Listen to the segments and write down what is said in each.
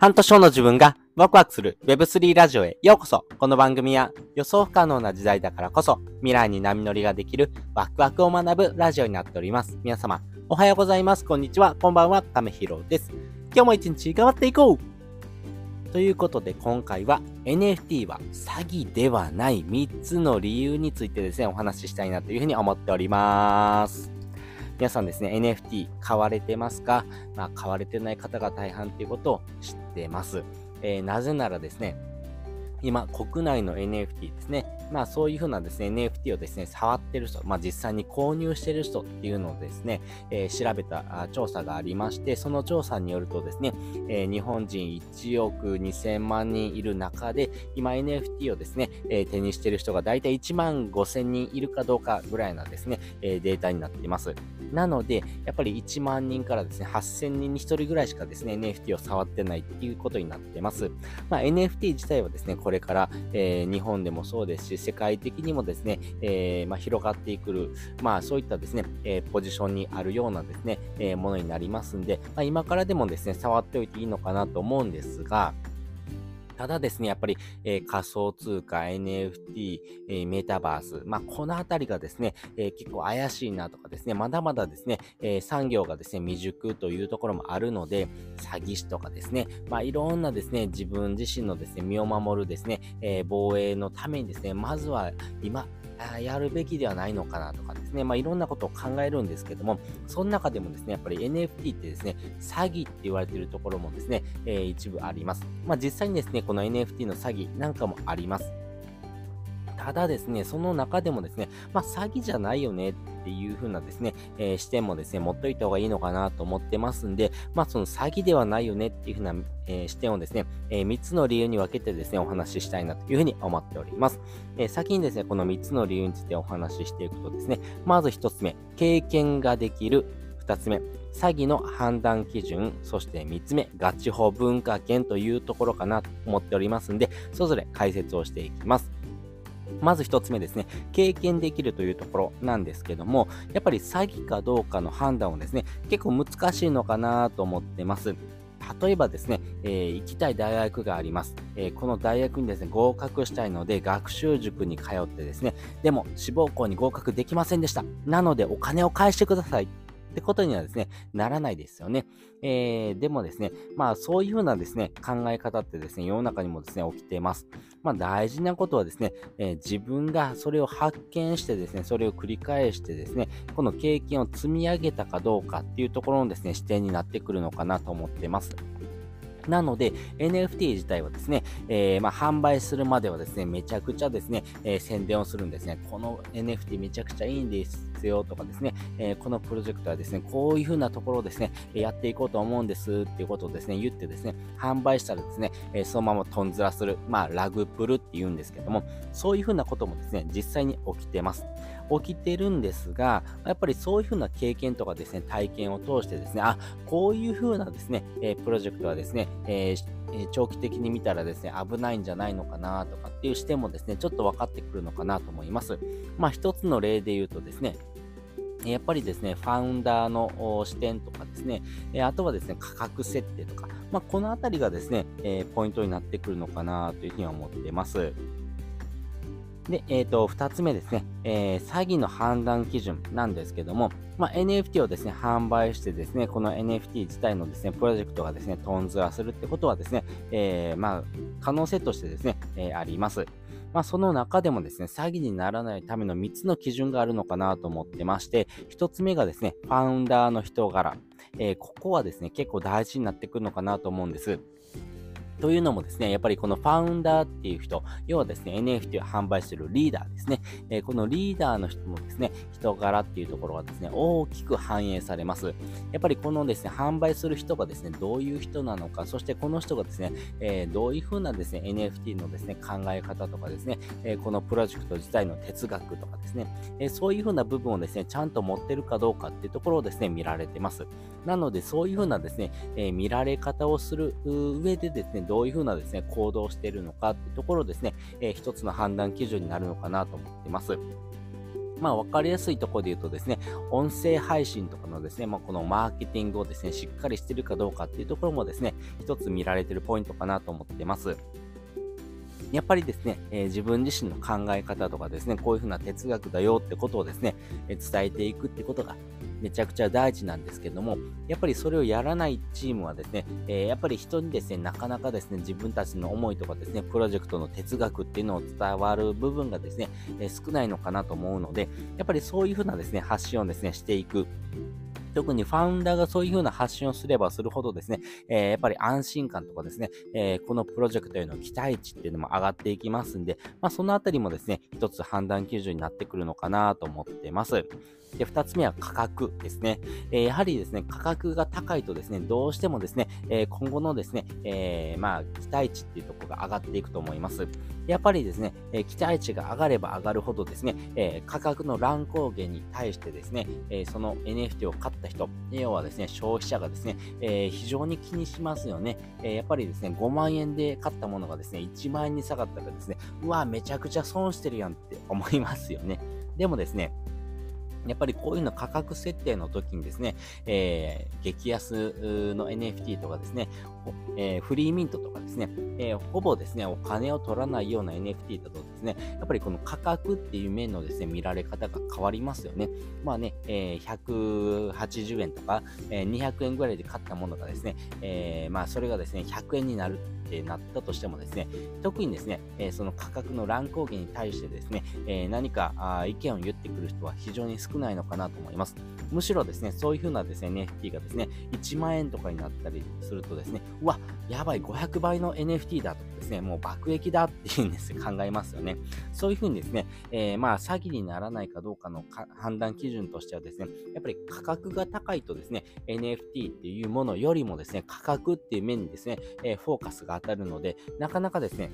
半年後の自分がワクワクする Web3 ラジオへようこそこの番組は予想不可能な時代だからこそ未来に波乗りができるワクワクを学ぶラジオになっております。皆様、おはようございます。こんにちは。こんばんは。亀広です。今日も一日頑張っていこう？ということで今回は NFT は詐欺ではない3つの理由についてですね、お話ししたいなというふうに思っております。皆さんですね、NFT 買われてますか？まあ、買われてない方が大半ということを知ってます。えー、なぜならですね、今、国内の NFT ですね。まあそういうふうなですね、NFT をですね、触ってる人、まあ実際に購入してる人っていうのをですね、えー、調べた調査がありまして、その調査によるとですね、えー、日本人1億2000万人いる中で、今 NFT をですね、えー、手にしてる人が大体1万5000人いるかどうかぐらいなですね、えデータになっています。なので、やっぱり1万人からですね、8000人に1人ぐらいしかですね、NFT を触ってないっていうことになってます。まあ NFT 自体はですね、これから、えー、日本でもそうですし、世界的にもですね、え、まあ、広がってくる、まあ、そういったですね、え、ポジションにあるようなですね、えものになりますんで、まあ、今からでもですね、触っておいていいのかなと思うんですが、ただですね、やっぱり、えー、仮想通貨、NFT、えー、メタバース、まあ、このあたりがですね、えー、結構怪しいなとかですね、まだまだですね、え産業がですね、未熟というところもあるので、詐欺師とかですね、まあ、いろんなですね、自分自身のですね、身を守るですね、え防衛のためにですね、まずは今、やるべきではないのかなとかですね、まあ、いろんなことを考えるんですけども、その中でもですね、やっぱり NFT ってですね、詐欺って言われているところもですね、えー、一部あります。まあ、実際にですね、この NFT の詐欺なんかもあります。ただですね、その中でもですね、まあ、詐欺じゃないよねっていう風なですね、えー、視点もですね、持っといた方がいいのかなと思ってますんで、まあ、その詐欺ではないよねっていう風な、えー、視点をですね、えー、3つの理由に分けてですね、お話ししたいなという風に思っております。え、先にですね、この3つの理由についてお話ししていくとですね、まず1つ目、経験ができる。2つ目、詐欺の判断基準、そして3つ目、ガチ法文化圏というところかなと思っておりますんで、それぞれ解説をしていきます。まず一つ目ですね、経験できるというところなんですけども、やっぱり詐欺かどうかの判断をですね、結構難しいのかなと思ってます。例えばですね、えー、行きたい大学があります、えー、この大学にですね、合格したいので、学習塾に通ってですね、でも志望校に合格できませんでした。なのでお金を返してくださいってことにはですね、ならないですよね。えー、でもですね、まあそういうふうなですね、考え方ってですね、世の中にもですね、起きています。まあ大事なことはですね、えー、自分がそれを発見してですね、それを繰り返してですね、この経験を積み上げたかどうかっていうところのですね、視点になってくるのかなと思ってます。なので、NFT 自体はですね、えー、まあ、販売するまではですね、めちゃくちゃですね、えー、宣伝をするんですね。この NFT めちゃくちゃいいんですよとかですね、え、このプロジェクトはですね、こういう風なところをですね、やっていこうと思うんですっていうことをですね、言ってですね、販売したらですね、えそのままトンズラする、まあ、ラグプルって言うんですけども、そういう風なこともですね、実際に起きてます。起きてるんですが、やっぱりそういう風な経験とかですね、体験を通してですね、あ、こういう風なですね、えプロジェクトはですね、えー、え長期的に見たらですね、危ないんじゃないのかなとかっていう視点もですね、ちょっと分かってくるのかなと思います。まあ一つの例で言うとですね、やっぱりですね、ファウンダーの視点とかですね、あとはですね、価格設定とか、まあ、このあたりがですね、ポイントになってくるのかなというふうに思っています。で、えっ、ー、と、二つ目ですね、えー、詐欺の判断基準なんですけども、まあ、NFT をですね、販売してですね、この NFT 自体のですね、プロジェクトがですね、トンズラするってことはですね、えー、まあ、可能性としてですね、えー、あります。まあ、その中でもですね、詐欺にならないための3つの基準があるのかなと思ってまして、1つ目がですね、ファウンダーの人柄。えー、ここはですね、結構大事になってくるのかなと思うんです。というのもですね、やっぱりこのファウンダーっていう人、要はですね、NFT を販売しているリーダーですね、えー、このリーダーの人もですね、人柄っていうところがですね、大きく反映されます。やっぱりこのですね、販売する人がですね、どういう人なのか、そしてこの人がですね、えー、どういうふうなですね、NFT のですね、考え方とかですね、えー、このプロジェクト自体の哲学とかですね、えそういうふうな部分をですね、ちゃんと持ってるかどうかっていうところをですね、見られてます。なので、そういうふうなですね、え見られ方をする上でですね、どういうふうなですね、行動しているのかっていうところですね、えー、一つの判断基準になるのかなと思ってます。まあ、分かりやすいところで言うとですね、音声配信とかのですね、まあ、このマーケティングをですね、しっかりしてるかどうかっていうところもですね、一つ見られてるポイントかなと思ってます。やっぱりですね、えー、自分自身の考え方とかですね、こういうふうな哲学だよってことをですね、えー、伝えていくってことがめちゃくちゃ大事なんですけども、やっぱりそれをやらないチームはですね、えー、やっぱり人にですね、なかなかですね、自分たちの思いとかですね、プロジェクトの哲学っていうのを伝わる部分がですね、えー、少ないのかなと思うので、やっぱりそういうふうなですね、発信をですね、していく。特にファウンダーがそういう風な発信をすればするほどですね、え、やっぱり安心感とかですね、え、このプロジェクトへの期待値っていうのも上がっていきますんで、まあそのあたりもですね、一つ判断基準になってくるのかなと思ってます。で、二つ目は価格ですね。えー、やはりですね、価格が高いとですね、どうしてもですね、えー、今後のですね、えー、まあ、期待値っていうところが上がっていくと思います。やっぱりですね、え期待値が上がれば上がるほどですね、え価格の乱高下に対してですね、えその NFT を買った人、要はですね、消費者がですね、え非常に気にしますよね。えやっぱりですね、5万円で買ったものがですね、1万円に下がったらですね、うわ、めちゃくちゃ損してるやんって思いますよね。でもですね、やっぱりこういうの価格設定の時にですね、えー、激安の NFT とかですね、えー、フリーミントとかですね、えー、ほぼですね、お金を取らないような NFT だとですね、やっぱりこの価格っていう面のですね、見られ方が変わりますよね。まあね、えー、180円とか、えー、200円ぐらいで買ったものがですね、えー、まあそれがですね、100円になるってなったとしてもですね、特にですね、えー、その価格の乱高下に対してですね、えー、何かあ意見を言ってくる人は非常に少ないのかなと思います。むしろですね、そういう風なですね、NFT がですね、1万円とかになったりするとですね、うわ、やばい、500倍の NFT だとですね、もう爆撃だっていうんです 考えますよね。そういう風にですね、えー、まあ、詐欺にならないかどうかの判断基準としてはですね、やっぱり価格が高いとですね、NFT っていうものよりもですね、価格っていう面にですね、えー、フォーカスが当たるので、なかなかですね、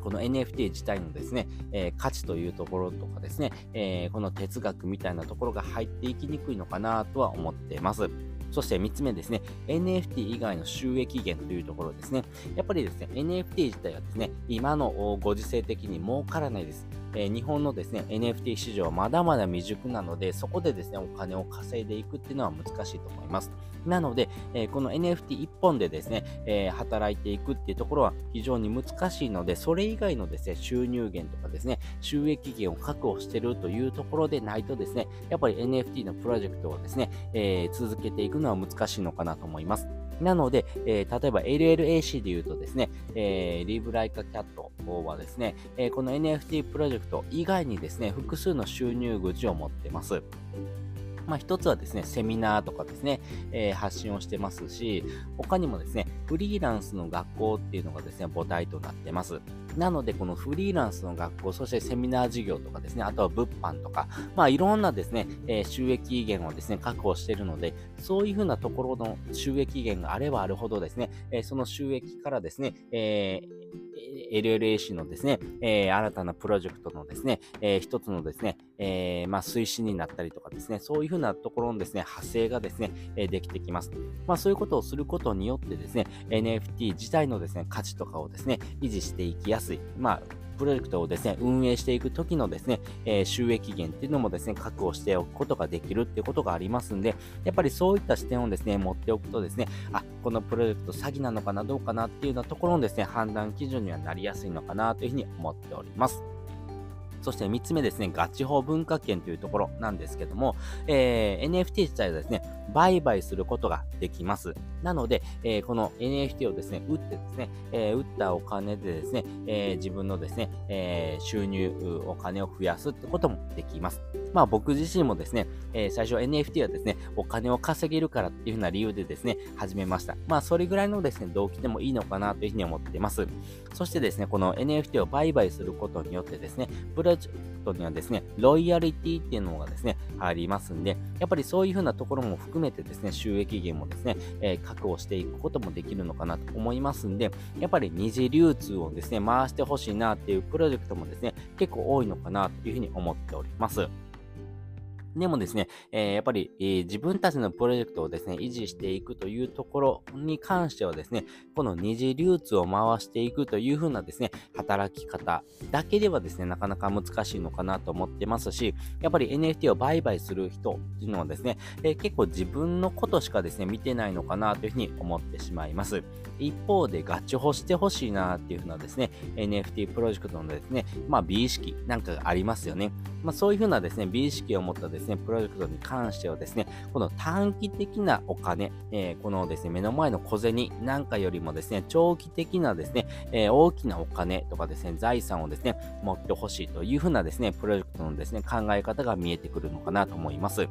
この NFT 自体のですね、えー、価値というところとかですね、えー、この哲学みたいなところが入っていきにくいのかなとは思っています。そして3つ目ですね、NFT 以外の収益源というところですね。やっぱりですね、NFT 自体はですね、今のご時世的に儲からないです。えー、日本のですね、NFT 市場はまだまだ未熟なので、そこでですね、お金を稼いでいくっていうのは難しいと思います。なので、えー、この NFT1 本でですね、えー、働いていくっていうところは非常に難しいので、それ以外のですね、収入源とかですね、収益源を確保しているというところでないとですね、やっぱり NFT のプロジェクトをですね、え、続けていくのは難しいのかなと思います。なので、えー、例えば LLAC で言うとですね、えー、リブライカキャットはですね、えー、この NFT プロジェクト以外にですね、複数の収入口を持ってます。まあ、一つはですね、セミナーとかですね、えー、発信をしてますし、他にもですね、フリーランスの学校っていうのがですね、母体となってます。なので、このフリーランスの学校、そしてセミナー事業とかですね、あとは物販とか、まあいろんなですね、えー、収益源をですね、確保しているので、そういうふうなところの収益源があればあるほどですね、えー、その収益からですね、えー LLAC のですね、えー、新たなプロジェクトのですね、えー、一つのですね、えー、まあ、推進になったりとかですね、そういうふうなところのですね、派生がですね、えできてきます。まあ、そういうことをすることによってですね、NFT 自体のですね、価値とかをですね、維持していきやすい。まあ、プロジェクトをですね、運営していく時のですね、えー、収益源っていうのもですね、確保しておくことができるっていうことがありますんで、やっぱりそういった視点をですね、持っておくとですね、あ、このプロジェクト詐欺なのかな、どうかなっていうようなところのですね、判断基準にはなりやすいのかなというふうに思っております。そして3つ目ですね、ガチ法文化圏というところなんですけども、えー、NFT 自体はですね、売買することができます。なので、えー、この NFT をですね、売ってですね、えー、売ったお金でですね、えー、自分のですね、え収入、お金を増やすってこともできます。まあ僕自身もですね、え最初 NFT はですね、お金を稼げるからっていうふうな理由でですね、始めました。まあそれぐらいのですね、動機でもいいのかなというふうに思っています。そしてですね、この NFT を売買することによってですね、プロジェクトにはですね、ロイヤリティっていうのがですね、ありますんで、やっぱりそういうふうなところも含めめてですね、収益源もですね、えー、確保していくこともできるのかなと思いますんで、やっぱり二次流通をですね、回してほしいなっていうプロジェクトもですね、結構多いのかなというふうに思っております。でもですね、えー、やっぱり、えー、自分たちのプロジェクトをですね、維持していくというところに関してはですね、この二次流通を回していくというふうなですね、働き方だけではですね、なかなか難しいのかなと思ってますし、やっぱり NFT を売買する人っていうのはですね、えー、結構自分のことしかですね、見てないのかなというふうに思ってしまいます。一方で、ガチホしてほしいなっていうふうなですね、NFT プロジェクトのですね、まあ、美意識なんかがありますよね。まあ、そういうふうなですね、美意識を持ったですね、ですねプロジェクトに関してはですね、この短期的なお金、えー、このですね、目の前の小銭なんかよりもですね、長期的なですね、えー、大きなお金とかですね、財産をですね、持ってほしいというふうなですね、プロジェクトのですね、考え方が見えてくるのかなと思います。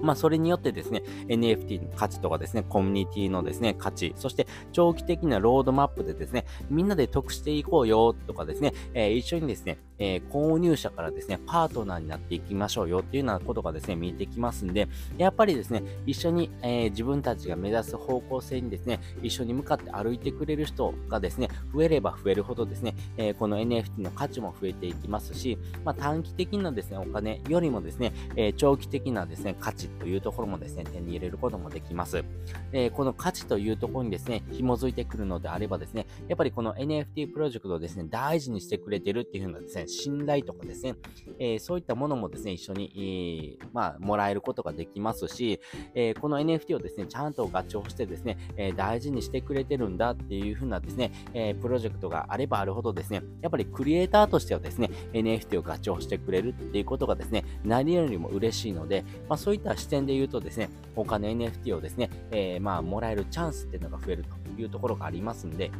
まあ、それによってですね、NFT の価値とかですね、コミュニティのですね、価値、そして長期的なロードマップでですね、みんなで得していこうよとかですね、えー、一緒にですね、えー、購入者からですね、パートナーになっていきましょうよっていうようなことがですね、見えてきますんで、やっぱりですね、一緒に、えー、自分たちが目指す方向性にですね、一緒に向かって歩いてくれる人がですね、増えれば増えるほどですね、えー、この NFT の価値も増えていきますし、まあ、短期的なですね、お金よりもですね、え長期的なですね、価値というところもですね、手に入れることもできます。えこの価値というところにですね、紐づいてくるのであればですね、やっぱりこの NFT プロジェクトをですね、大事にしてくれてるっていうふうなですね、信頼とかですね、えー、そういったものもですね、一緒に、えー、まあ、もらえることができますし、えー、この NFT をですね、ちゃんと合調してですね、え大事にしてくれてるんだっていう風なですね、えプロジェクトがあればあるほどですね、やっぱりクリエイターとしてはですね、NFT を合調してくれるっていうことがですね、何よりも嬉しいので、まあ、そういった視点で言うとですね、他の NFT をですね、えまあ、もらえるチャンスっていうのが増えるというところがありますんで、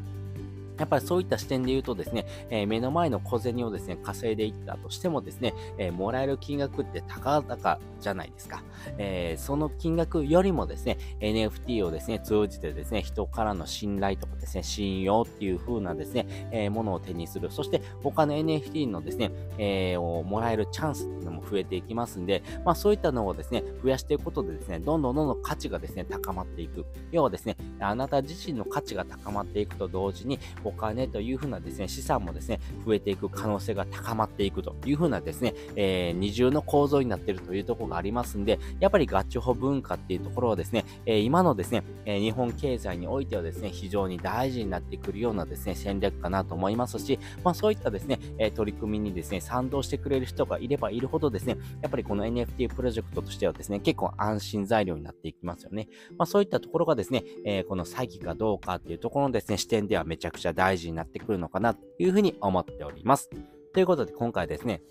やっぱりそういった視点で言うとですね、えー、目の前の小銭をですね、稼いでいったとしてもですね、えー、もらえる金額って高々じゃないですか。えー、その金額よりもですね、NFT をですね、通じてですね、人からの信頼とかですね、信用っていう風なですね、えものを手にする。そして他の NFT のですね、えをもらえるチャンスっていうのも増えていきますんで、まあそういったのをですね、増やしていくことでですね、どんどんどんどん価値がですね、高まっていく。要はですね、あなた自身の価値が高まっていくと同時に、お金というふうなですね、資産もですね、増えていく可能性が高まっていくというふうなですね、えー、二重の構造になっているというところがありますんで、やっぱりガチホ文化っていうところはですね、えー、今のですね、えー、日本経済においてはですね、非常に大事になってくるようなですね、戦略かなと思いますし、まあそういったですね、え取り組みにですね、賛同してくれる人がいればいるほどですね、やっぱりこの NFT プロジェクトとしてはですね、結構安心材料になっていきますよね。まあそういったところがですね、えこの詐欺かどうかっていうところのですね、視点ではめちゃくちゃ大事になってくるのかなというふうに思っております。ということで今回ですね、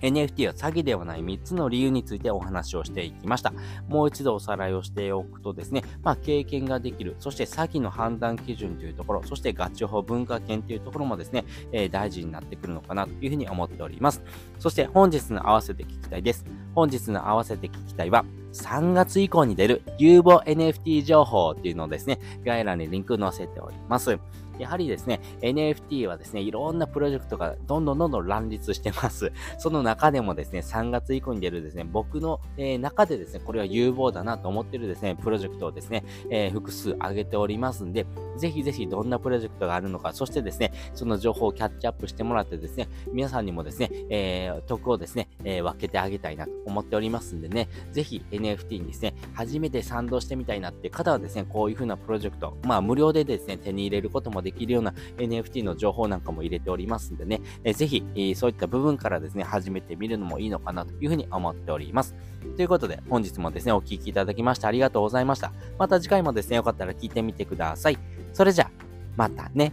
NFT は詐欺ではない3つの理由についてお話をしていきました。もう一度おさらいをしておくとですね、まあ、経験ができる、そして詐欺の判断基準というところ、そしてガチ法文化圏というところもですね、えー、大事になってくるのかなというふうに思っております。そして本日の合わせて聞きたいです。本日の合わせて聞きたいは、3月以降に出る有望 NFT 情報っていうのをですね、概要欄にリンク載せております。やはりですね、NFT はですね、いろんなプロジェクトがどんどんどんどん乱立してます。その中でもですね、3月以降に出るですね、僕の、えー、中でですね、これは有望だなと思ってるですね、プロジェクトをですね、えー、複数上げておりますんで、ぜひぜひどんなプロジェクトがあるのか、そしてですね、その情報をキャッチアップしてもらってですね、皆さんにもですね、えー、得をですね、え分けてあげたいなと思っておりますんでね、ぜひ NFT NFT にですね、初めて賛同してみたいなって方はですね、こういう風なプロジェクト、まあ無料でですね、手に入れることもできるような NFT の情報なんかも入れておりますんでね、えー、ぜひ、えー、そういった部分からですね、始めてみるのもいいのかなというふうに思っております。ということで、本日もですね、お聴きいただきましてありがとうございました。また次回もですね、よかったら聞いてみてください。それじゃあ、またね。